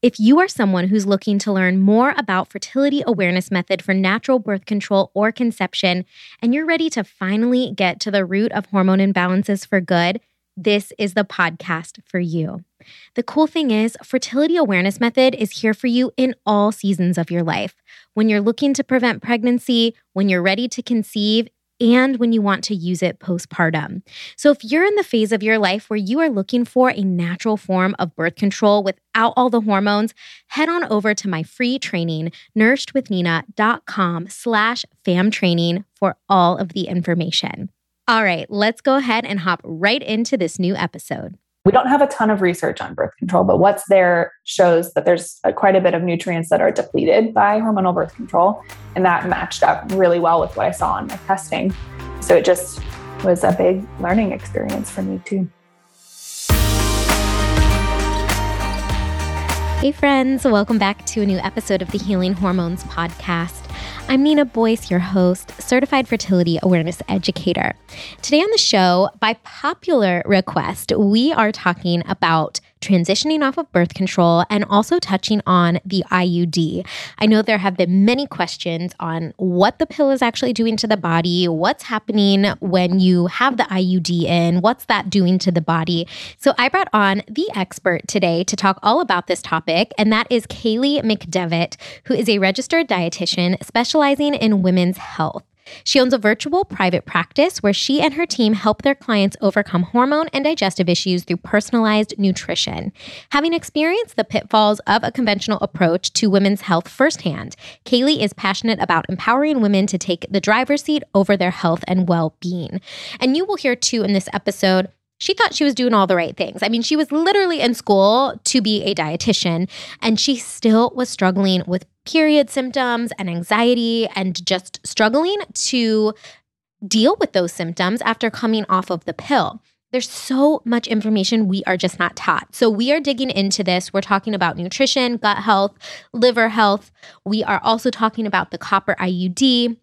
If you are someone who's looking to learn more about fertility awareness method for natural birth control or conception, and you're ready to finally get to the root of hormone imbalances for good, this is the podcast for you. The cool thing is, Fertility Awareness Method is here for you in all seasons of your life. When you're looking to prevent pregnancy, when you're ready to conceive, and when you want to use it postpartum. So, if you're in the phase of your life where you are looking for a natural form of birth control without all the hormones, head on over to my free training, nourishedwithnina.com slash fam training for all of the information. All right, let's go ahead and hop right into this new episode. We don't have a ton of research on birth control, but what's there shows that there's quite a bit of nutrients that are depleted by hormonal birth control. And that matched up really well with what I saw in my testing. So it just was a big learning experience for me, too. Hey, friends, welcome back to a new episode of the Healing Hormones Podcast. I'm Nina Boyce, your host, certified fertility awareness educator. Today on the show, by popular request, we are talking about transitioning off of birth control and also touching on the IUD. I know there have been many questions on what the pill is actually doing to the body, what's happening when you have the IUD in, what's that doing to the body. So I brought on the expert today to talk all about this topic, and that is Kaylee McDevitt, who is a registered dietitian specializing in women's health. She owns a virtual private practice where she and her team help their clients overcome hormone and digestive issues through personalized nutrition. Having experienced the pitfalls of a conventional approach to women's health firsthand, Kaylee is passionate about empowering women to take the driver's seat over their health and well being. And you will hear too in this episode she thought she was doing all the right things. I mean, she was literally in school to be a dietitian, and she still was struggling with period symptoms and anxiety and just struggling to deal with those symptoms after coming off of the pill. There's so much information we are just not taught. So, we are digging into this. We're talking about nutrition, gut health, liver health. We are also talking about the copper IUD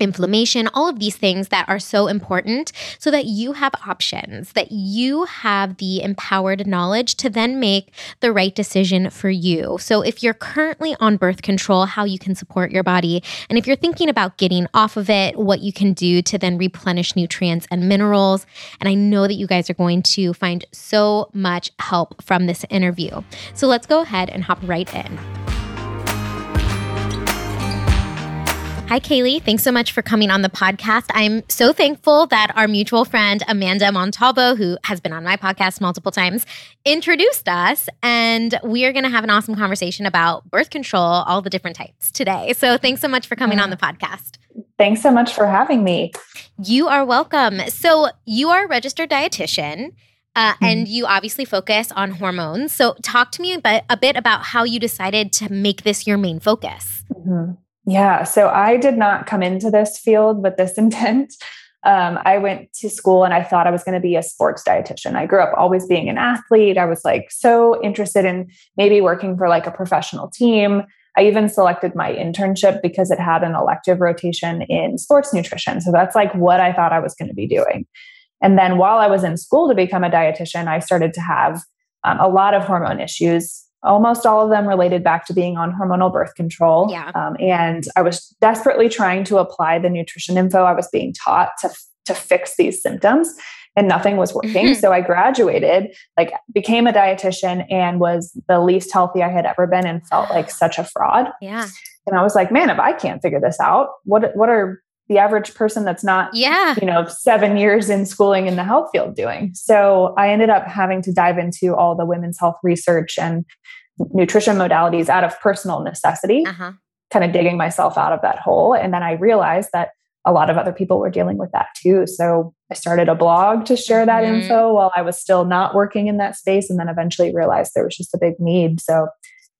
inflammation, all of these things that are so important so that you have options, that you have the empowered knowledge to then make the right decision for you. So, if you're currently on birth control, how you can support your body. And if you're thinking about getting off of it, what you can do to then replenish nutrients and minerals. And I know that you guys are going to find so much help from this interview. So, let's go ahead and hop right in. Hi, Kaylee. Thanks so much for coming on the podcast. I'm so thankful that our mutual friend, Amanda Montalvo, who has been on my podcast multiple times, introduced us. And we are going to have an awesome conversation about birth control, all the different types today. So thanks so much for coming on the podcast. Thanks so much for having me. You are welcome. So, you are a registered dietitian. Uh, mm-hmm. And you obviously focus on hormones. So, talk to me a bit, a bit about how you decided to make this your main focus. Mm-hmm. Yeah. So I did not come into this field with this intent. Um, I went to school and I thought I was going to be a sports dietitian. I grew up always being an athlete. I was like so interested in maybe working for like a professional team. I even selected my internship because it had an elective rotation in sports nutrition. So that's like what I thought I was going to be doing. And then while I was in school to become a dietitian, I started to have um, a lot of hormone issues almost all of them related back to being on hormonal birth control. Yeah. Um, and I was desperately trying to apply the nutrition info I was being taught to, to fix these symptoms and nothing was working. Mm-hmm. so I graduated, like became a dietitian and was the least healthy I had ever been and felt like such a fraud. Yeah. And I was like, man, if I can't figure this out, what what are the average person that's not yeah. you know seven years in schooling in the health field doing. So i ended up having to dive into all the women's health research and nutrition modalities out of personal necessity uh-huh. kind of digging myself out of that hole. And then i realized that a lot of other people were dealing with that too. So i started a blog to share that mm-hmm. info while i was still not working in that space. And then eventually realized there was just a big need. So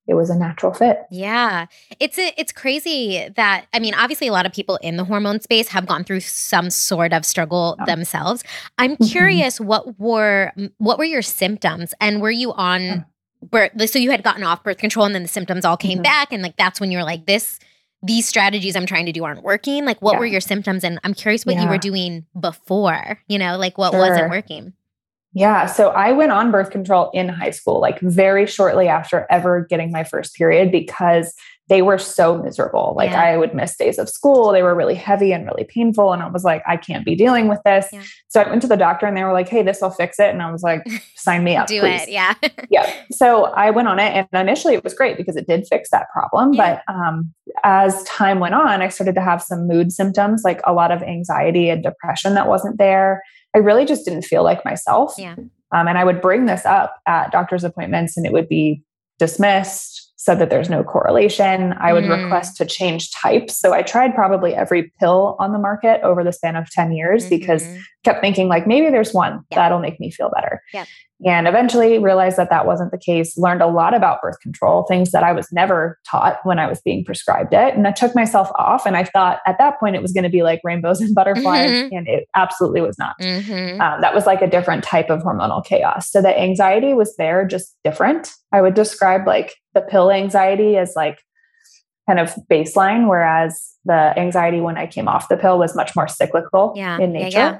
it was a natural fit. Yeah. It's a, it's crazy that I mean obviously a lot of people in the hormone space have gone through some sort of struggle yeah. themselves. I'm mm-hmm. curious what were what were your symptoms and were you on yeah. birth so you had gotten off birth control and then the symptoms all came mm-hmm. back and like that's when you're like this these strategies I'm trying to do aren't working. Like what yeah. were your symptoms and I'm curious what you were doing before, you know, like what sure. wasn't working. Yeah. So I went on birth control in high school, like very shortly after ever getting my first period because they were so miserable. Like yeah. I would miss days of school. They were really heavy and really painful. And I was like, I can't be dealing with this. Yeah. So I went to the doctor and they were like, hey, this will fix it. And I was like, sign me up. Do please. it. Yeah. yeah. So I went on it. And initially it was great because it did fix that problem. Yeah. But um, as time went on, I started to have some mood symptoms, like a lot of anxiety and depression that wasn't there. I really just didn't feel like myself. Yeah. Um, and I would bring this up at doctor's appointments and it would be dismissed said that there's no correlation. I would mm. request to change types. So I tried probably every pill on the market over the span of 10 years mm-hmm. because kept thinking like maybe there's one that'll make me feel better. Yep. And eventually realized that that wasn't the case, learned a lot about birth control, things that I was never taught when I was being prescribed it. And I took myself off and I thought at that point it was going to be like rainbows and butterflies. Mm-hmm. And it absolutely was not. Mm-hmm. Um, that was like a different type of hormonal chaos. So the anxiety was there, just different. I would describe like the pill anxiety as like kind of baseline, whereas the anxiety when I came off the pill was much more cyclical yeah, in nature. Yeah, yeah.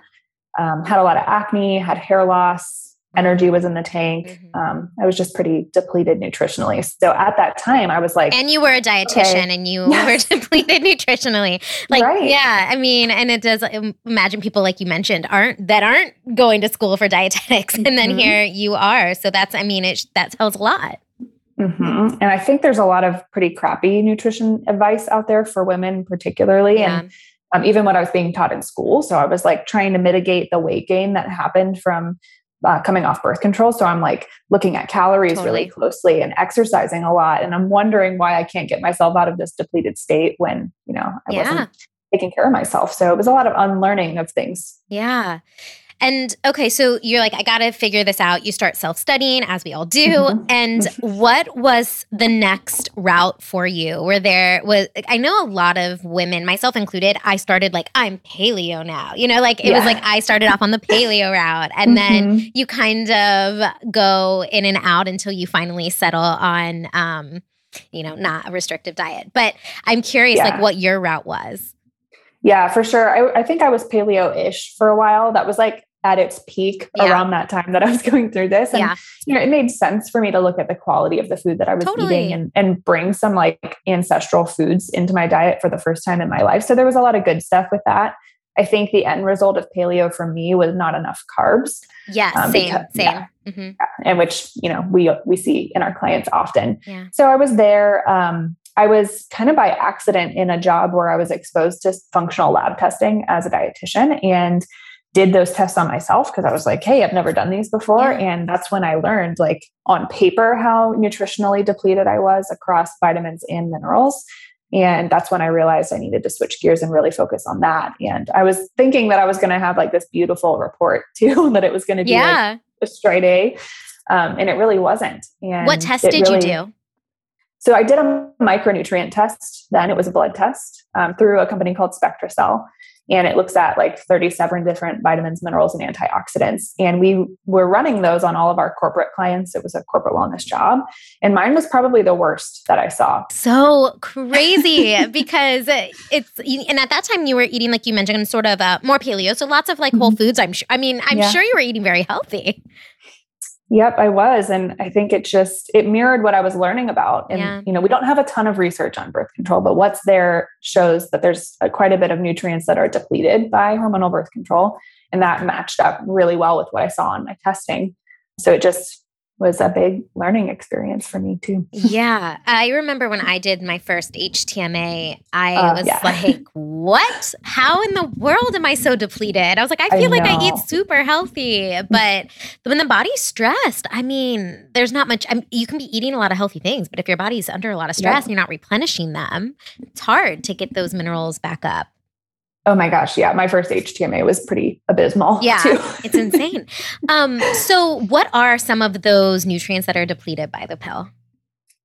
Um, had a lot of acne, had hair loss, energy was in the tank. Mm-hmm. Um, I was just pretty depleted nutritionally. So at that time, I was like, and you were a dietitian, okay. and you were depleted nutritionally. Like, right. yeah, I mean, and it does. Imagine people like you mentioned aren't that aren't going to school for dietetics, and then mm-hmm. here you are. So that's, I mean, it that tells a lot. Mm-hmm. And I think there's a lot of pretty crappy nutrition advice out there for women, particularly. Yeah. And um, even what I was being taught in school. So I was like trying to mitigate the weight gain that happened from uh, coming off birth control. So I'm like looking at calories totally. really closely and exercising a lot. And I'm wondering why I can't get myself out of this depleted state when, you know, I yeah. wasn't taking care of myself. So it was a lot of unlearning of things. Yeah. And okay, so you're like, I got to figure this out. You start self studying, as we all do. Mm-hmm. And what was the next route for you? Were there was I know a lot of women, myself included. I started like I'm paleo now. You know, like it yeah. was like I started off on the paleo route, and mm-hmm. then you kind of go in and out until you finally settle on, um, you know, not a restrictive diet. But I'm curious, yeah. like, what your route was. Yeah, for sure. I, I think I was paleo ish for a while. That was like at its peak yeah. around that time that I was going through this. And yeah. you know, it made sense for me to look at the quality of the food that I was totally. eating and, and bring some like ancestral foods into my diet for the first time in my life. So there was a lot of good stuff with that. I think the end result of paleo for me was not enough carbs. Yeah, um, same, because, same. Yeah, mm-hmm. yeah, and which you know we we see in our clients often. Yeah. So I was there. Um, I was kind of by accident in a job where I was exposed to functional lab testing as a dietitian, and did those tests on myself because I was like, hey, I've never done these before. Yeah. And that's when I learned, like, on paper, how nutritionally depleted I was across vitamins and minerals. And that's when I realized I needed to switch gears and really focus on that. And I was thinking that I was going to have like this beautiful report too, that it was going to be yeah. like a straight A. Um, and it really wasn't. And what test did really, you do? So I did a micronutrient test. Then it was a blood test um, through a company called SpectraCell and it looks at like 37 different vitamins, minerals, and antioxidants. And we were running those on all of our corporate clients. It was a corporate wellness job. And mine was probably the worst that I saw. So crazy because it's, and at that time you were eating, like you mentioned, sort of uh, more paleo. So lots of like whole mm-hmm. foods. I'm sure, I mean, I'm yeah. sure you were eating very healthy. Yep, I was. And I think it just it mirrored what I was learning about. And yeah. you know, we don't have a ton of research on birth control, but what's there shows that there's a, quite a bit of nutrients that are depleted by hormonal birth control. And that matched up really well with what I saw in my testing. So it just was a big learning experience for me too. yeah. I remember when I did my first HTMA, I uh, was yeah. like, what? How in the world am I so depleted? I was like, I feel I like I eat super healthy. But when the body's stressed, I mean, there's not much, I mean, you can be eating a lot of healthy things, but if your body's under a lot of stress yep. and you're not replenishing them, it's hard to get those minerals back up. Oh my gosh, yeah. My first HTMA was pretty abysmal. Yeah, it's insane. Um, so what are some of those nutrients that are depleted by the pill?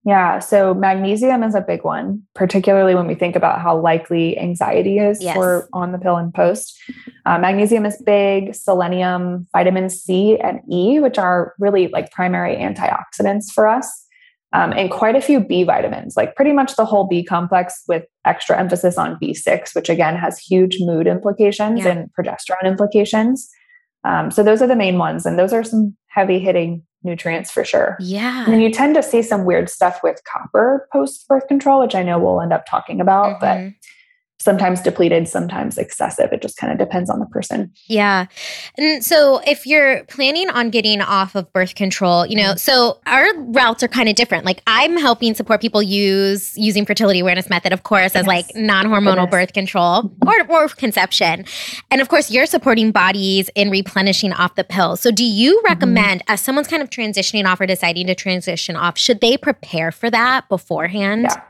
Yeah, so magnesium is a big one, particularly when we think about how likely anxiety is yes. for on the pill and post. Uh, magnesium is big, selenium, vitamin C, and E, which are really like primary antioxidants for us um, and quite a few B vitamins, like pretty much the whole B complex with extra emphasis on B6, which again has huge mood implications yeah. and progesterone implications. Um, so those are the main ones, and those are some heavy hitting nutrients for sure. Yeah. And then you tend to see some weird stuff with copper post birth control, which I know we'll end up talking about, mm-hmm. but sometimes depleted, sometimes excessive. It just kind of depends on the person. Yeah. And so if you're planning on getting off of birth control, you know, mm-hmm. so our routes are kind of different. Like I'm helping support people use using fertility awareness method, of course, yes. as like non-hormonal birth control mm-hmm. or, or conception. And of course, you're supporting bodies in replenishing off the pill. So do you mm-hmm. recommend mm-hmm. as someone's kind of transitioning off or deciding to transition off, should they prepare for that beforehand? Yeah.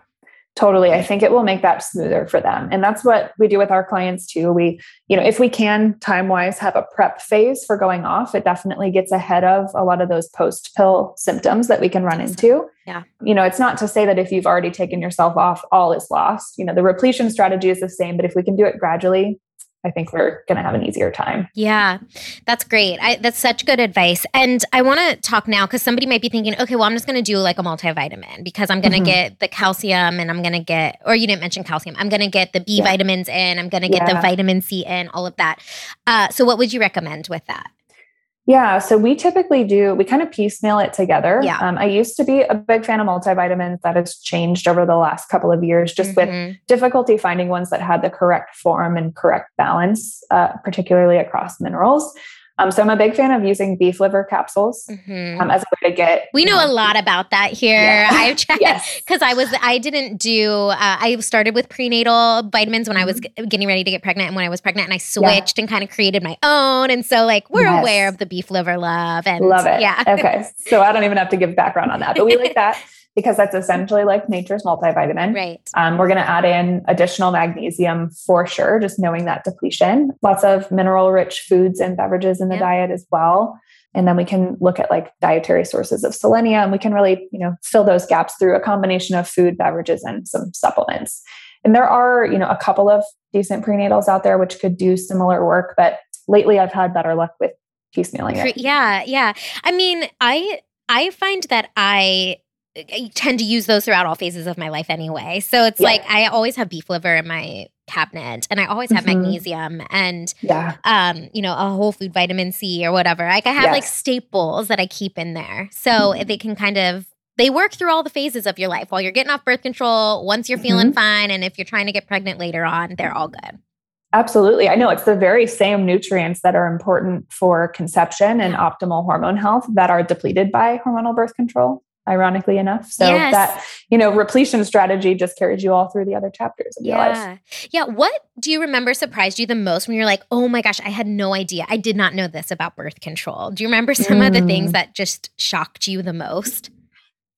Totally. I think it will make that smoother for them. And that's what we do with our clients too. We, you know, if we can time wise have a prep phase for going off, it definitely gets ahead of a lot of those post pill symptoms that we can run into. Yeah. You know, it's not to say that if you've already taken yourself off, all is lost. You know, the repletion strategy is the same, but if we can do it gradually, I think we're going to have an easier time. Yeah, that's great. I, that's such good advice. And I want to talk now because somebody might be thinking, okay, well, I'm just going to do like a multivitamin because I'm going to mm-hmm. get the calcium and I'm going to get, or you didn't mention calcium, I'm going to get the B yeah. vitamins in, I'm going to get yeah. the vitamin C in, all of that. Uh, so, what would you recommend with that? Yeah, so we typically do, we kind of piecemeal it together. Yeah. Um, I used to be a big fan of multivitamins. That has changed over the last couple of years, just mm-hmm. with difficulty finding ones that had the correct form and correct balance, uh, particularly across minerals. Um, so I'm a big fan of using beef liver capsules mm-hmm. um, as a way to get. We know, know a lot about that here. Yeah. I've tried because yes. I was I didn't do. Uh, I started with prenatal vitamins when I was mm-hmm. getting ready to get pregnant, and when I was pregnant, and I switched yeah. and kind of created my own. And so, like, we're yes. aware of the beef liver love and love it. Yeah. okay, so I don't even have to give background on that, but we like that. because that's essentially like nature's multivitamin. Right. Um, we're going to add in additional magnesium for sure, just knowing that depletion. Lots of mineral rich foods and beverages in the diet as well. And then we can look at like dietary sources of selenium. We can really, you know, fill those gaps through a combination of food, beverages, and some supplements. And there are, you know, a couple of decent prenatals out there which could do similar work, but lately I've had better luck with piecemealing it. Yeah, yeah. I mean, I I find that I I tend to use those throughout all phases of my life anyway. So it's yeah. like I always have beef liver in my cabinet and I always have mm-hmm. magnesium and yeah. um, you know, a whole food vitamin C or whatever. Like I have yes. like staples that I keep in there. So mm-hmm. they can kind of they work through all the phases of your life while you're getting off birth control, once you're feeling mm-hmm. fine, and if you're trying to get pregnant later on, they're all good. Absolutely. I know it's the very same nutrients that are important for conception and optimal hormone health that are depleted by hormonal birth control ironically enough. So yes. that, you know, repletion strategy just carries you all through the other chapters of yeah. your life. Yeah. What do you remember surprised you the most when you're like, oh my gosh, I had no idea. I did not know this about birth control. Do you remember some mm. of the things mm. that just shocked you the most?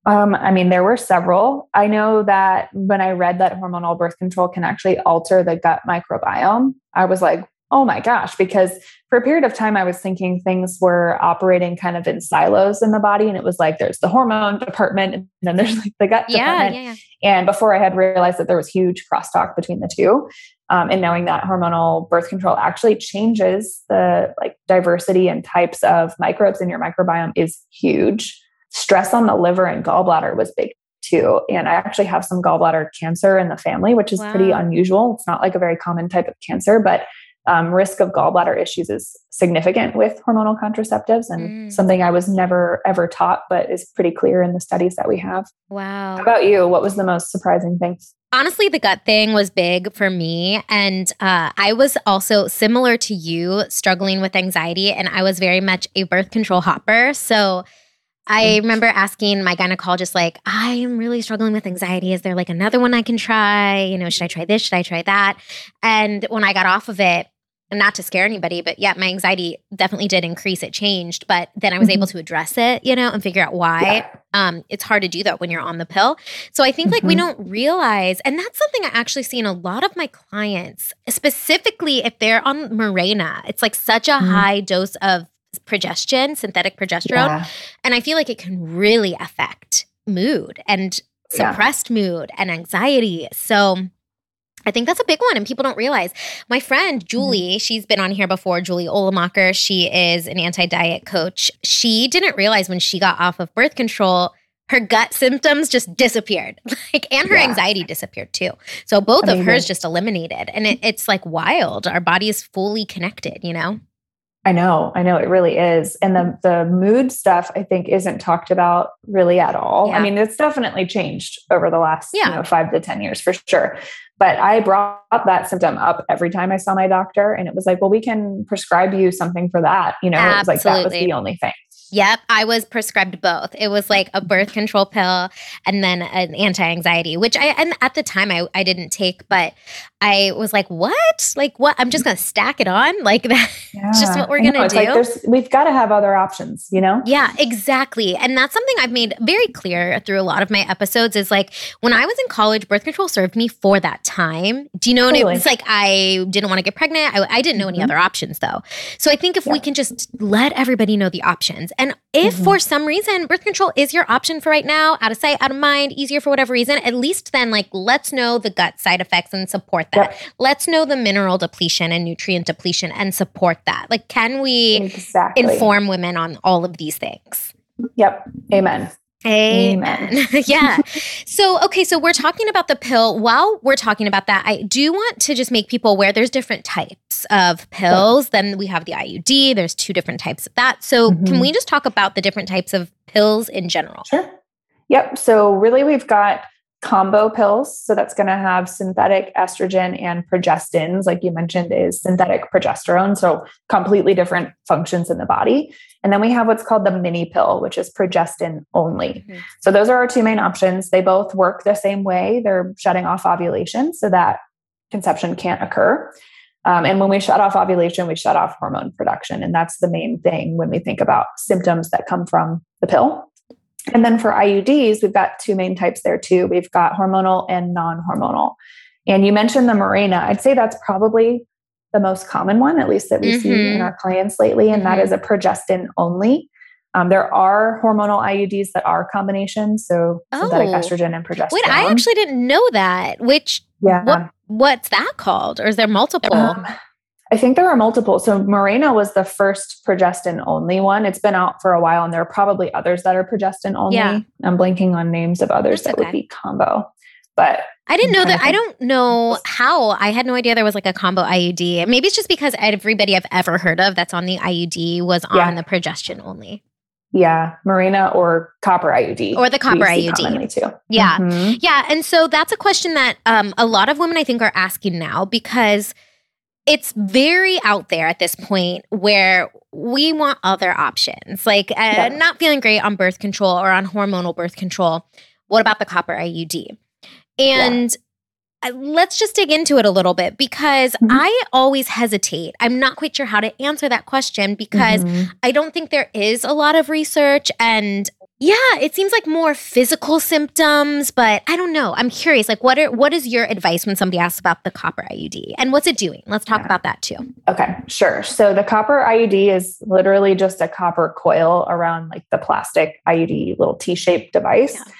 Um, I mean, there were several. I know that when I read that hormonal birth control can actually alter the gut microbiome, I was like, oh my gosh, because for a period of time, I was thinking things were operating kind of in silos in the body. And it was like there's the hormone department, and then there's like the gut yeah, department. Yeah, yeah. And before I had realized that there was huge crosstalk between the two. Um, and knowing that hormonal birth control actually changes the like diversity and types of microbes in your microbiome is huge. Stress on the liver and gallbladder was big too. And I actually have some gallbladder cancer in the family, which is wow. pretty unusual. It's not like a very common type of cancer, but um, risk of gallbladder issues is significant with hormonal contraceptives and mm. something I was never ever taught, but is pretty clear in the studies that we have. Wow. How about you? What was the most surprising thing? Honestly, the gut thing was big for me. And uh, I was also similar to you, struggling with anxiety. And I was very much a birth control hopper. So I remember asking my gynecologist, like, I am really struggling with anxiety. Is there like another one I can try? You know, should I try this? Should I try that? And when I got off of it, not to scare anybody, but yeah, my anxiety definitely did increase. It changed, but then I was mm-hmm. able to address it, you know, and figure out why. Yeah. Um, it's hard to do that when you're on the pill. So I think mm-hmm. like we mm-hmm. don't realize, and that's something I actually see in a lot of my clients, specifically if they're on Mirena. It's like such a mm-hmm. high dose of progestin, synthetic progesterone, yeah. and I feel like it can really affect mood and suppressed yeah. mood and anxiety. So I think that's a big one, and people don't realize. My friend mm-hmm. Julie, mm-hmm. she's been on here before, Julie Olamacher. She is an anti diet coach. She didn't realize when she got off of birth control, her gut symptoms just disappeared, like, and her yeah. anxiety disappeared too. So both Amazing. of hers just eliminated, and it, it's like wild. Our body is fully connected, you know. I know, I know it really is. And the the mood stuff I think isn't talked about really at all. Yeah. I mean, it's definitely changed over the last yeah. you know 5 to 10 years for sure. But I brought that symptom up every time I saw my doctor and it was like, well, we can prescribe you something for that, you know, Absolutely. it was like that was the only thing. Yep, I was prescribed both. It was like a birth control pill and then an anti-anxiety, which I and at the time I, I didn't take, but I was like, what? Like what? I'm just gonna stack it on? Like that's yeah, just what we're gonna do. Like we've got to have other options, you know? Yeah, exactly. And that's something I've made very clear through a lot of my episodes is like when I was in college, birth control served me for that time. Do you know totally. what I mean? It's like I didn't want to get pregnant. I, I didn't know mm-hmm. any other options though. So I think if yeah. we can just let everybody know the options and if mm-hmm. for some reason birth control is your option for right now, out of sight, out of mind, easier for whatever reason, at least then like let's know the gut side effects and support that. Yep. Let's know the mineral depletion and nutrient depletion and support that. Like can we exactly. inform women on all of these things? Yep. Amen. Amen. Amen. yeah. So, okay, so we're talking about the pill. While we're talking about that, I do want to just make people aware there's different types of pills. Then we have the IUD, there's two different types of that. So, mm-hmm. can we just talk about the different types of pills in general? Sure. Yep. So, really, we've got combo pills. So that's going to have synthetic estrogen and progestins, like you mentioned, is synthetic progesterone. So completely different functions in the body. And then we have what's called the mini pill, which is progestin only. Mm-hmm. So those are our two main options. They both work the same way. They're shutting off ovulation so that conception can't occur. Um, and when we shut off ovulation, we shut off hormone production. And that's the main thing when we think about symptoms that come from the pill. And then for IUDs, we've got two main types there too. We've got hormonal and non hormonal. And you mentioned the Mirena. I'd say that's probably the most common one, at least that we mm-hmm. see in our clients lately, and mm-hmm. that is a progestin only. Um, there are hormonal IUDs that are combinations, so oh. synthetic estrogen and progesterone. Wait, I actually didn't know that. Which, yeah, what, what's that called, or is there multiple? Um, I think there are multiple. So Mirena was the first progestin only one. It's been out for a while, and there are probably others that are progestin only. Yeah. I'm blanking on names of others That's that okay. would be combo. But I didn't know that. I don't know how. I had no idea there was like a combo IUD. Maybe it's just because everybody I've ever heard of that's on the IUD was on yeah. the progestin only. Yeah, Mirena or copper IUD. Or the copper IUD. Too. Yeah. Mm-hmm. Yeah. And so that's a question that um, a lot of women I think are asking now because – it's very out there at this point where we want other options, like uh, yeah. not feeling great on birth control or on hormonal birth control. What about the copper IUD? And yeah. let's just dig into it a little bit because mm-hmm. I always hesitate. I'm not quite sure how to answer that question because mm-hmm. I don't think there is a lot of research and yeah, it seems like more physical symptoms, but I don't know. I'm curious. Like, what are what is your advice when somebody asks about the copper IUD and what's it doing? Let's talk yeah. about that too. Okay, sure. So the copper IUD is literally just a copper coil around like the plastic IUD little T-shaped device. Yeah.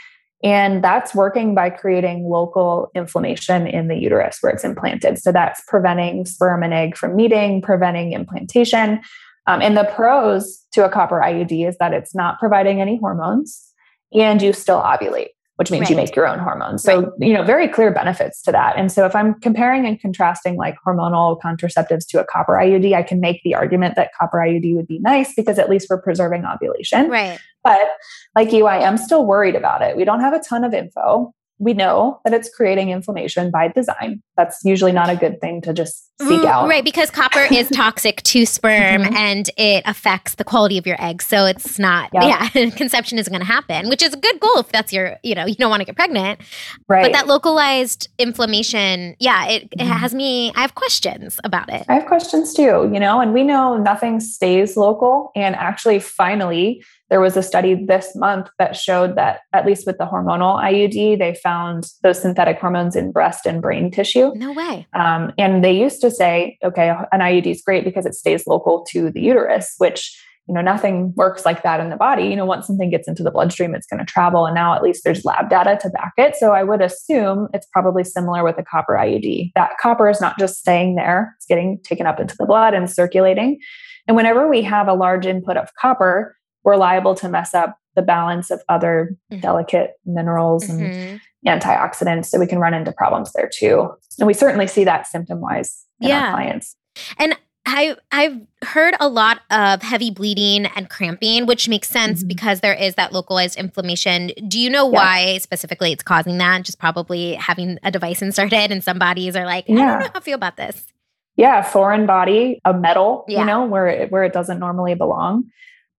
And that's working by creating local inflammation in the uterus where it's implanted. So that's preventing sperm and egg from meeting, preventing implantation. Um, and the pros to a copper IUD is that it's not providing any hormones and you still ovulate, which means right. you make your own hormones. So, right. you know, very clear benefits to that. And so if I'm comparing and contrasting like hormonal contraceptives to a copper IUD, I can make the argument that copper IUD would be nice because at least we're preserving ovulation. Right. But like you, I am still worried about it. We don't have a ton of info we know that it's creating inflammation by design. That's usually not a good thing to just seek out. Right, because copper is toxic to sperm mm-hmm. and it affects the quality of your eggs. So it's not, yep. yeah, conception isn't going to happen, which is a good goal if that's your, you know, you don't want to get pregnant. Right. But that localized inflammation, yeah, it, it mm-hmm. has me, I have questions about it. I have questions too, you know, and we know nothing stays local. And actually, finally, there was a study this month that showed that, at least with the hormonal IUD, they found those synthetic hormones in breast and brain tissue. No way. Um, and they used to say, okay, an IUD is great because it stays local to the uterus, which you know nothing works like that in the body. You know once something gets into the bloodstream it's going to travel and now at least there's lab data to back it. So i would assume it's probably similar with a copper iud that copper is not just staying there it's getting taken up into the blood and circulating. And whenever we have a large input of copper we're liable to mess up the balance of other mm-hmm. delicate minerals mm-hmm. and antioxidants. So we can run into problems there too. And we certainly see that symptom wise in yeah. our clients. And I I've heard a lot of heavy bleeding and cramping, which makes sense mm-hmm. because there is that localized inflammation. Do you know yeah. why specifically it's causing that? Just probably having a device inserted, and some bodies are like, I yeah. don't know how I feel about this. Yeah, foreign body, a metal, yeah. you know, where it, where it doesn't normally belong.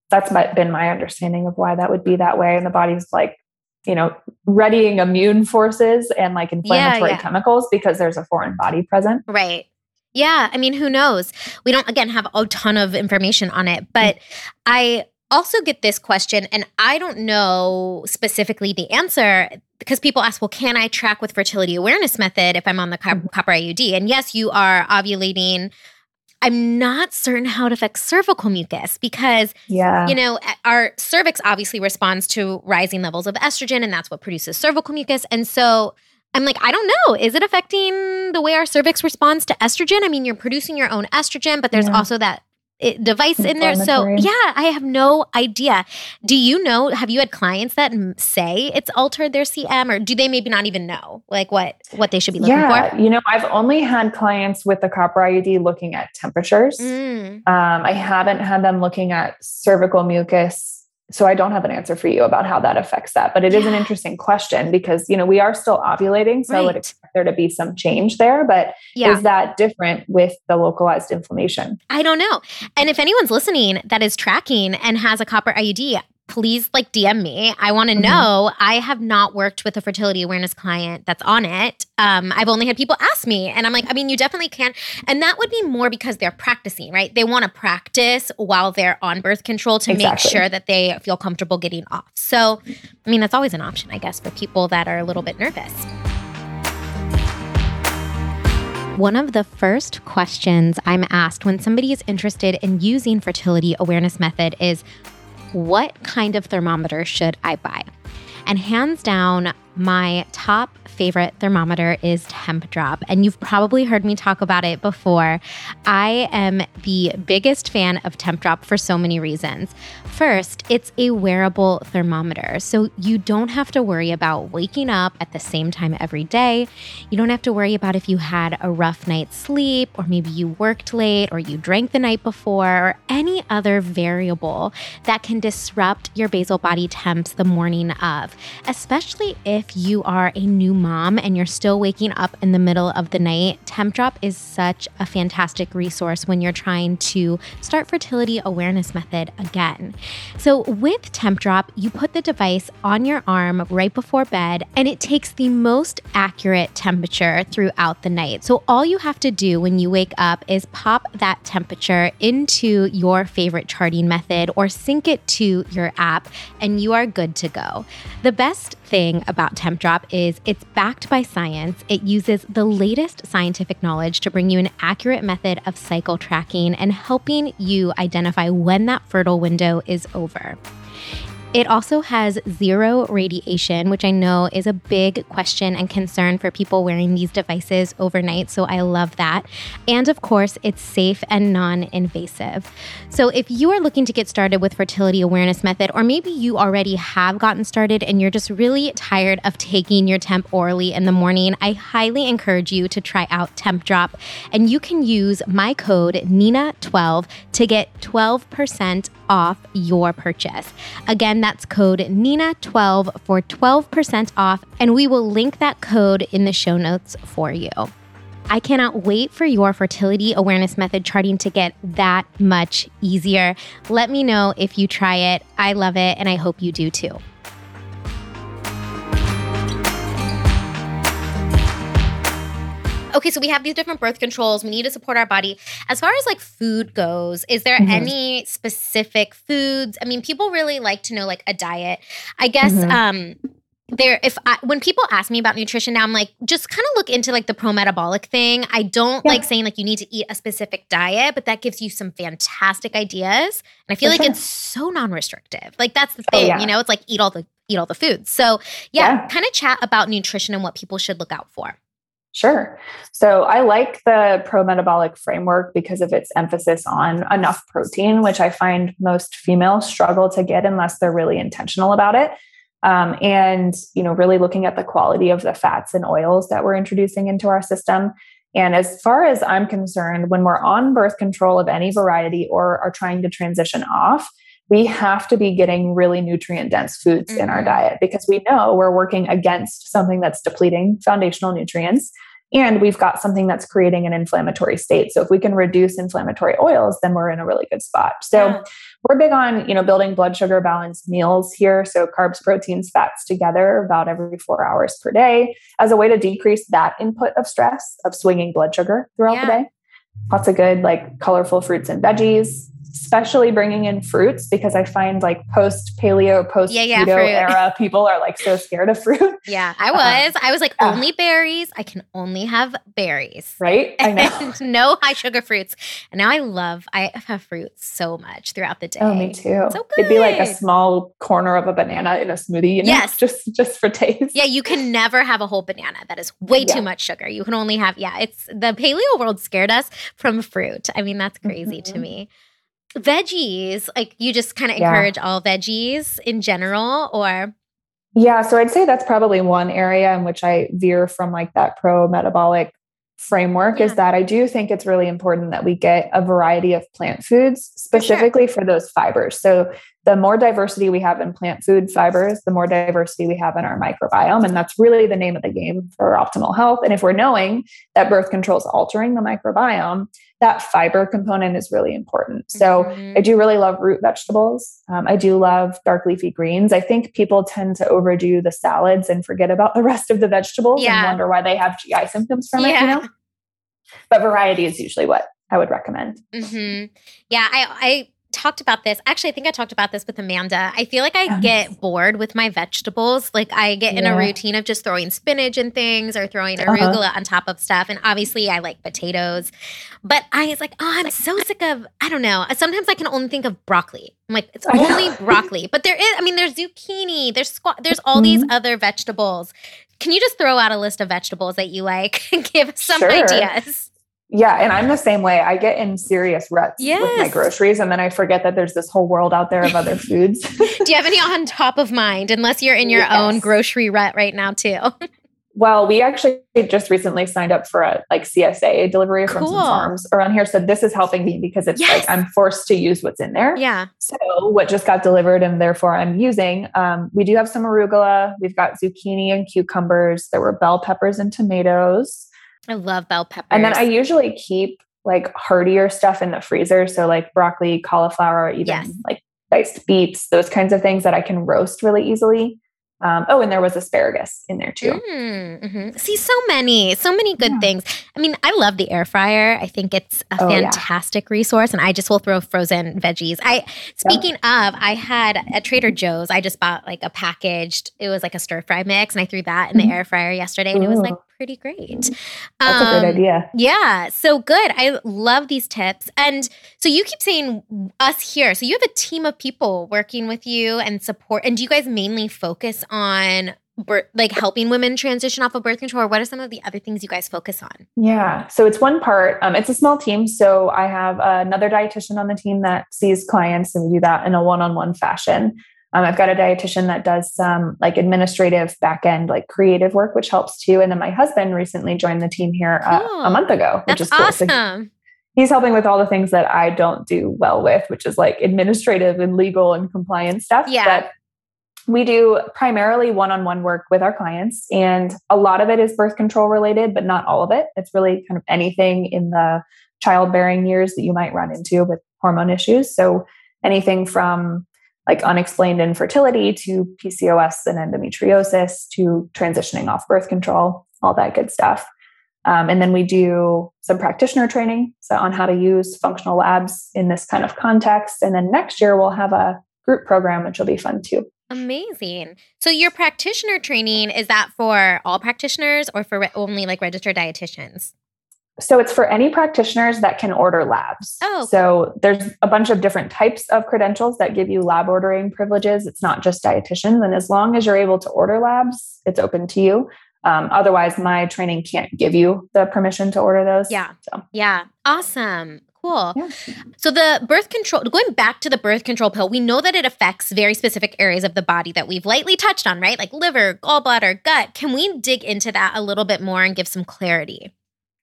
That's my, been my understanding of why that would be that way, and the body's like, you know, readying immune forces and like inflammatory chemicals because there's a foreign body present. Right. Yeah, I mean, who knows? We don't again have a ton of information on it, but I also get this question and I don't know specifically the answer because people ask, well, can I track with fertility awareness method if I'm on the mm-hmm. copper IUD? And yes, you are ovulating. I'm not certain how it affects cervical mucus because, yeah. you know, our cervix obviously responds to rising levels of estrogen, and that's what produces cervical mucus. And so I'm like, I don't know. Is it affecting the way our cervix responds to estrogen? I mean, you're producing your own estrogen, but there's yeah. also that device in there. So, yeah, I have no idea. Do you know? Have you had clients that say it's altered their CM, or do they maybe not even know like what what they should be looking yeah, for? You know, I've only had clients with the copper IUD looking at temperatures. Mm. Um, I haven't had them looking at cervical mucus so I don't have an answer for you about how that affects that, but it yeah. is an interesting question because you know we are still ovulating, so right. I would expect there to be some change there. But yeah. is that different with the localized inflammation? I don't know. And if anyone's listening that is tracking and has a copper IUD, please like DM me. I want to mm-hmm. know. I have not worked with a fertility awareness client that's on it. Um, I've only had people ask me, and I'm like, I mean, you definitely can. And that would be more because they're practicing, right? They want to practice while they're on birth control to exactly. make sure that they feel comfortable getting off. So, I mean, that's always an option, I guess, for people that are a little bit nervous. One of the first questions I'm asked when somebody is interested in using fertility awareness method is what kind of thermometer should I buy? And hands down, my top favorite thermometer is Tempdrop, and you've probably heard me talk about it before. I am the biggest fan of Tempdrop for so many reasons. First, it's a wearable thermometer, so you don't have to worry about waking up at the same time every day. You don't have to worry about if you had a rough night's sleep, or maybe you worked late, or you drank the night before, or any other variable that can disrupt your basal body temps the morning of, especially if you are a new mom and you're still waking up in the middle of the night, Tempdrop is such a fantastic resource when you're trying to start fertility awareness method again. So with Tempdrop, you put the device on your arm right before bed and it takes the most accurate temperature throughout the night. So all you have to do when you wake up is pop that temperature into your favorite charting method or sync it to your app and you are good to go. The best thing about Tempdrop is it's backed by science. It uses the latest scientific knowledge to bring you an accurate method of cycle tracking and helping you identify when that fertile window is over. It also has zero radiation, which I know is a big question and concern for people wearing these devices overnight. So I love that. And of course, it's safe and non invasive. So if you are looking to get started with fertility awareness method, or maybe you already have gotten started and you're just really tired of taking your temp orally in the morning, I highly encourage you to try out Tempdrop. And you can use my code NINA12 to get 12% off your purchase. Again, that's code NINA12 for 12% off, and we will link that code in the show notes for you. I cannot wait for your fertility awareness method charting to get that much easier. Let me know if you try it. I love it, and I hope you do too. Okay, so we have these different birth controls. We need to support our body. As far as like food goes, is there mm-hmm. any specific foods? I mean, people really like to know like a diet. I guess mm-hmm. um there if I when people ask me about nutrition now I'm like just kind of look into like the pro metabolic thing. I don't yeah. like saying like you need to eat a specific diet, but that gives you some fantastic ideas. And I feel For like sure. it's so non-restrictive. Like that's the oh, thing, oh, yeah. you know, it's like eat all the eat all the foods. So, yeah, yeah. kind of chat about nutrition and what people should look out for. Sure. So I like the pro metabolic framework because of its emphasis on enough protein, which I find most females struggle to get unless they're really intentional about it. Um, and you know, really looking at the quality of the fats and oils that we're introducing into our system. And as far as I'm concerned, when we're on birth control of any variety or are trying to transition off, we have to be getting really nutrient dense foods mm-hmm. in our mm-hmm. diet because we know we're working against something that's depleting foundational nutrients and we've got something that's creating an inflammatory state so if we can reduce inflammatory oils then we're in a really good spot so yeah. we're big on you know building blood sugar balanced meals here so carbs proteins fats together about every four hours per day as a way to decrease that input of stress of swinging blood sugar throughout yeah. the day lots of good like colorful fruits and veggies especially bringing in fruits because I find like post paleo, post keto yeah, yeah, era, people are like so scared of fruit. Yeah, I was. Um, I was like, yeah. only berries. I can only have berries. Right? I know. no high sugar fruits. And now I love, I have fruits so much throughout the day. Oh, me too. So good. It'd be like a small corner of a banana in a smoothie, you know? Yes. Just, just for taste. Yeah, you can never have a whole banana. That is way too much sugar. You can only have, yeah, it's the paleo world scared us from fruit. I mean, that's crazy mm-hmm. to me veggies like you just kind of yeah. encourage all veggies in general or yeah so i'd say that's probably one area in which i veer from like that pro metabolic framework yeah. is that i do think it's really important that we get a variety of plant foods specifically for, sure. for those fibers so the more diversity we have in plant food fibers the more diversity we have in our microbiome and that's really the name of the game for optimal health and if we're knowing that birth control is altering the microbiome that fiber component is really important. So mm-hmm. I do really love root vegetables. Um, I do love dark leafy greens. I think people tend to overdo the salads and forget about the rest of the vegetables yeah. and wonder why they have GI symptoms from yeah. it. You know, but variety is usually what I would recommend. Mm-hmm. Yeah, I, I talked about this. Actually, I think I talked about this with Amanda. I feel like I get bored with my vegetables. Like I get in a routine of just throwing spinach and things or throwing uh-huh. arugula uh-huh. on top of stuff. And obviously, I like potatoes. But I was like, oh, I'm so sick of, I don't know. Sometimes I can only think of broccoli. I'm like, it's only broccoli. But there is, I mean, there's zucchini, there's squat, there's all mm-hmm. these other vegetables. Can you just throw out a list of vegetables that you like and give some sure. ideas? Yeah, and I'm the same way. I get in serious ruts yes. with my groceries, and then I forget that there's this whole world out there of other foods. Do you have any on top of mind? Unless you're in your yes. own grocery rut right now, too. well, we actually just recently signed up for a like CSA delivery from some farms around here. So this is helping me because it's yes. like I'm forced to use what's in there. Yeah. So what just got delivered and therefore I'm using. Um, we do have some arugula. We've got zucchini and cucumbers. There were bell peppers and tomatoes. I love bell peppers. And then I usually keep like heartier stuff in the freezer. So like broccoli, cauliflower, even yes. like diced beets, those kinds of things that I can roast really easily. Um, oh, and there was asparagus in there too. Mm, mm-hmm. See, so many, so many good yeah. things. I mean, I love the air fryer. I think it's a oh, fantastic yeah. resource, and I just will throw frozen veggies. I speaking of, I had at Trader Joe's. I just bought like a packaged. It was like a stir fry mix, and I threw that in the mm-hmm. air fryer yesterday, and Ooh. it was like pretty great. That's um, a good idea. Yeah. So good. I love these tips. And so you keep saying us here. So you have a team of people working with you and support. And do you guys mainly focus on birth, like helping women transition off of birth control? Or what are some of the other things you guys focus on? Yeah. So it's one part, um, it's a small team. So I have another dietitian on the team that sees clients and we do that in a one on one fashion. Um, I've got a dietitian that does some like administrative back end, like creative work, which helps too. And then my husband recently joined the team here uh, cool. a month ago, which That's is cool. awesome. So he's helping with all the things that I don't do well with, which is like administrative and legal and compliance stuff. Yeah. But we do primarily one on one work with our clients, and a lot of it is birth control related, but not all of it. It's really kind of anything in the childbearing years that you might run into with hormone issues. So anything from like unexplained infertility to PCOS and endometriosis to transitioning off birth control, all that good stuff. Um, and then we do some practitioner training so on how to use functional labs in this kind of context. And then next year we'll have a group program, which will be fun too. Amazing. So your practitioner training is that for all practitioners or for re- only like registered dietitians? So it's for any practitioners that can order labs. Oh. So there's a bunch of different types of credentials that give you lab ordering privileges. It's not just dietitians. And as long as you're able to order labs, it's open to you. Um, otherwise, my training can't give you the permission to order those. Yeah. So. Yeah. Awesome. Cool. Yeah. So the birth control, going back to the birth control pill, we know that it affects very specific areas of the body that we've lightly touched on, right? Like liver, gallbladder, gut. Can we dig into that a little bit more and give some clarity?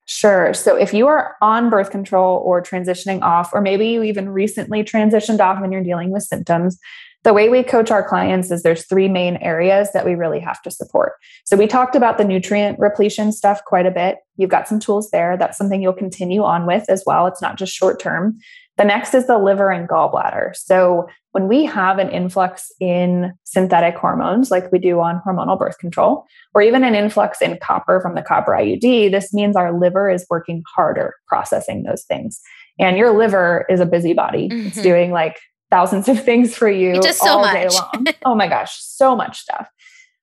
Sure. So if you are on birth control or transitioning off, or maybe you even recently transitioned off and you're dealing with symptoms, the way we coach our clients is there's three main areas that we really have to support. So we talked about the nutrient repletion stuff quite a bit. You've got some tools there. That's something you'll continue on with as well. It's not just short term. The next is the liver and gallbladder. So when we have an influx in synthetic hormones, like we do on hormonal birth control, or even an influx in copper from the copper IUD, this means our liver is working harder processing those things. And your liver is a busybody. Mm-hmm. It's doing like thousands of things for you just all so day long. oh my gosh, so much stuff.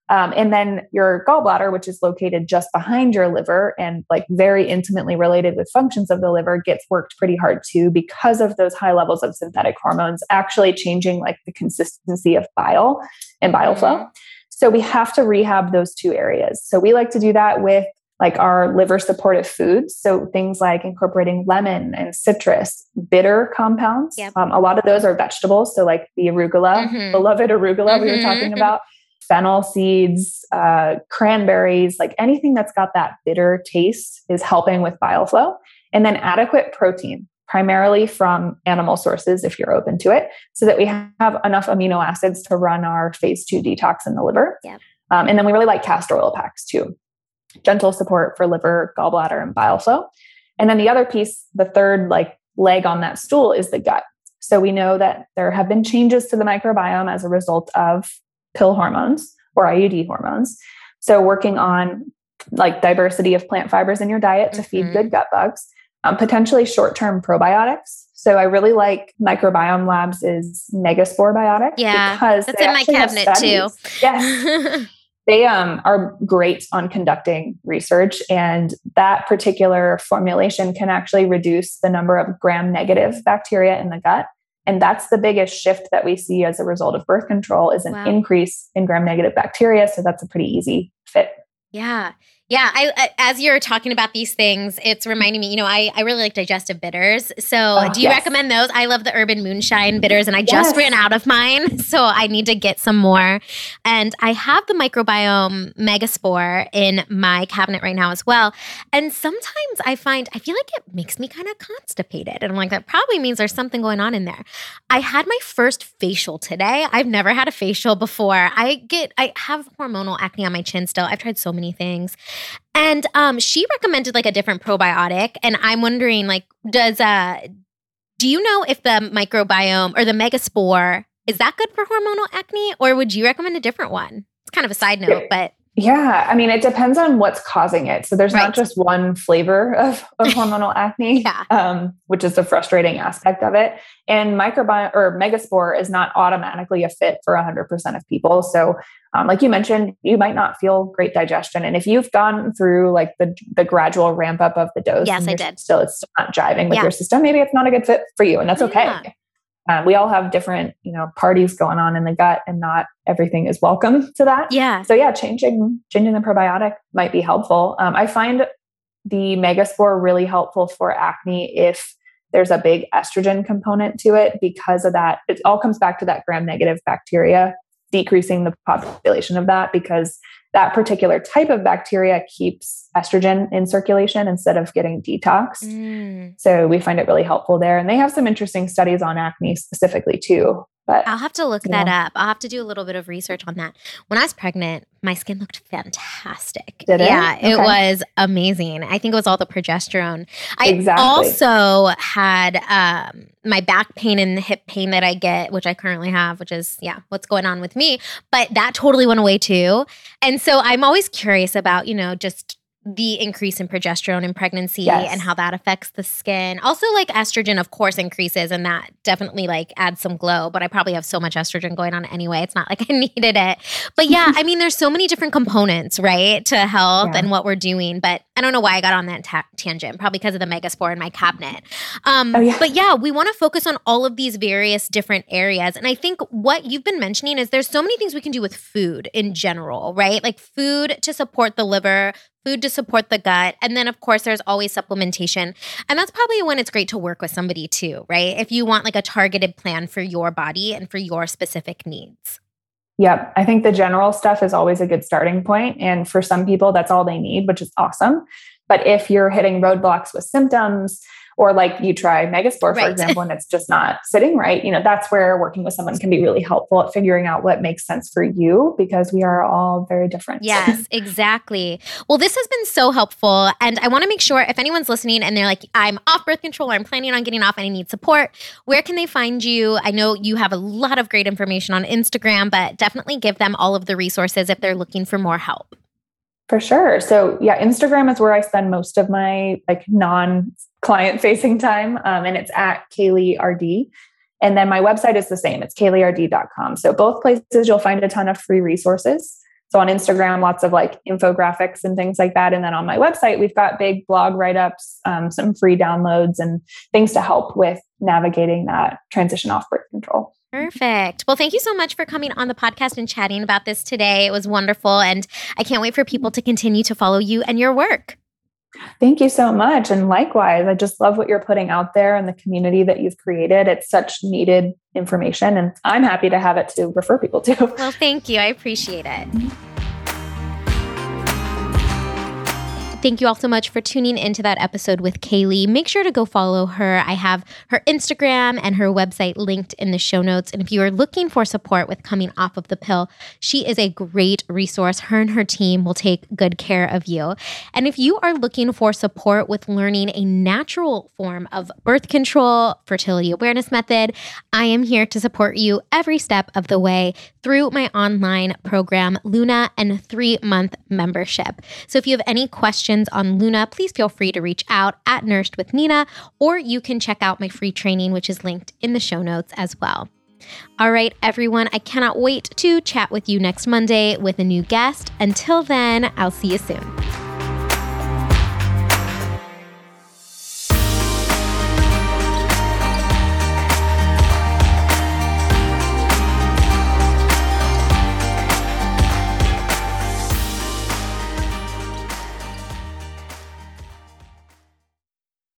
Um, and then your gallbladder, which is located just behind your liver and like very intimately related with functions of the liver, gets worked pretty hard too because of those high levels of synthetic hormones actually changing like the consistency of bile and bile flow. Mm-hmm. So we have to rehab those two areas. So we like to do that with like our liver supportive foods. So things like incorporating lemon and citrus, bitter compounds. Yep. Um, a lot of those are vegetables. So like the arugula, mm-hmm. beloved arugula mm-hmm. we were talking mm-hmm. about, fennel seeds, uh, cranberries, like anything that's got that bitter taste is helping with bile flow. And then adequate protein, primarily from animal sources if you're open to it, so that we have enough amino acids to run our phase two detox in the liver. Yep. Um, and then we really like castor oil packs too gentle support for liver, gallbladder, and bile flow. And then the other piece, the third like leg on that stool is the gut. So we know that there have been changes to the microbiome as a result of pill hormones or IUD hormones. So working on like diversity of plant fibers in your diet to mm-hmm. feed good gut bugs, um, potentially short-term probiotics. So I really like Microbiome Labs is Megaspore Biotic. Yeah, because that's in my cabinet too. Yes. they um, are great on conducting research and that particular formulation can actually reduce the number of gram negative bacteria in the gut and that's the biggest shift that we see as a result of birth control is an wow. increase in gram negative bacteria. So that's a pretty easy fit. Yeah yeah, I, I, as you're talking about these things, it's reminding me. You know, I, I really like digestive bitters. So, oh, do you yes. recommend those? I love the Urban Moonshine bitters, and I just yes. ran out of mine, so I need to get some more. And I have the microbiome Megaspore in my cabinet right now as well. And sometimes I find I feel like it makes me kind of constipated, and I'm like, that probably means there's something going on in there. I had my first facial today. I've never had a facial before. I get I have hormonal acne on my chin still. I've tried so many things. And um, she recommended like a different probiotic. And I'm wondering, like, does uh do you know if the microbiome or the megaspore is that good for hormonal acne, or would you recommend a different one? It's kind of a side note, but yeah, I mean, it depends on what's causing it. So there's right. not just one flavor of, of hormonal acne, yeah. um, which is the frustrating aspect of it. And microbiome or megaspore is not automatically a fit for 100% of people. So, um, like you mentioned, you might not feel great digestion. And if you've gone through like the the gradual ramp up of the dose, yes, I did. Still, it's not driving with yeah. your system. Maybe it's not a good fit for you, and that's okay. Yeah. Um, we all have different, you know, parties going on in the gut, and not everything is welcome to that. Yeah. So yeah, changing changing the probiotic might be helpful. Um, I find the Megaspore really helpful for acne if there's a big estrogen component to it because of that. It all comes back to that gram negative bacteria, decreasing the population of that because that particular type of bacteria keeps estrogen in circulation instead of getting detoxed. Mm. So we find it really helpful there. And they have some interesting studies on acne specifically too. But I'll have to look that know. up. I'll have to do a little bit of research on that. When I was pregnant, my skin looked fantastic. Did it? Yeah, okay. it was amazing. I think it was all the progesterone. I exactly. also had um, my back pain and the hip pain that I get, which I currently have, which is, yeah, what's going on with me. But that totally went away too. And so I'm always curious about, you know, just the increase in progesterone in pregnancy yes. and how that affects the skin. Also like estrogen of course increases and that definitely like adds some glow, but I probably have so much estrogen going on anyway. It's not like I needed it. But yeah, I mean there's so many different components, right, to health yeah. and what we're doing, but I don't know why I got on that ta- tangent, probably because of the megaspore in my cabinet. Um, oh, yeah. but yeah, we want to focus on all of these various different areas. And I think what you've been mentioning is there's so many things we can do with food in general, right? Like food to support the liver, food to support the gut. And then, of course, there's always supplementation. And that's probably when it's great to work with somebody too, right? If you want like a targeted plan for your body and for your specific needs. Yep. I think the general stuff is always a good starting point. And for some people, that's all they need, which is awesome. But if you're hitting roadblocks with symptoms, or like you try Megaspore, right. for example, and it's just not sitting right, you know, that's where working with someone can be really helpful at figuring out what makes sense for you because we are all very different. Yes, exactly. Well, this has been so helpful. And I want to make sure if anyone's listening and they're like, I'm off birth control or I'm planning on getting off and I need support, where can they find you? I know you have a lot of great information on Instagram, but definitely give them all of the resources if they're looking for more help. For sure. So yeah, Instagram is where I spend most of my like non client facing time. Um, and it's at Kaylee RD. And then my website is the same. It's kayleerd.com. So both places you'll find a ton of free resources. So on Instagram, lots of like infographics and things like that. And then on my website, we've got big blog write ups, um, some free downloads, and things to help with navigating that transition off birth control. Perfect. Well, thank you so much for coming on the podcast and chatting about this today. It was wonderful. And I can't wait for people to continue to follow you and your work. Thank you so much. And likewise, I just love what you're putting out there and the community that you've created. It's such needed information, and I'm happy to have it to refer people to. Well, thank you. I appreciate it. Thank you all so much for tuning into that episode with Kaylee. Make sure to go follow her. I have her Instagram and her website linked in the show notes. And if you are looking for support with coming off of the pill, she is a great resource. Her and her team will take good care of you. And if you are looking for support with learning a natural form of birth control, fertility awareness method, I am here to support you every step of the way through my online program, Luna, and three month membership. So if you have any questions on Luna, please feel free to reach out at Nourished with Nina, or you can check out my free training, which is linked in the show notes as well. All right, everyone, I cannot wait to chat with you next Monday with a new guest. Until then, I'll see you soon.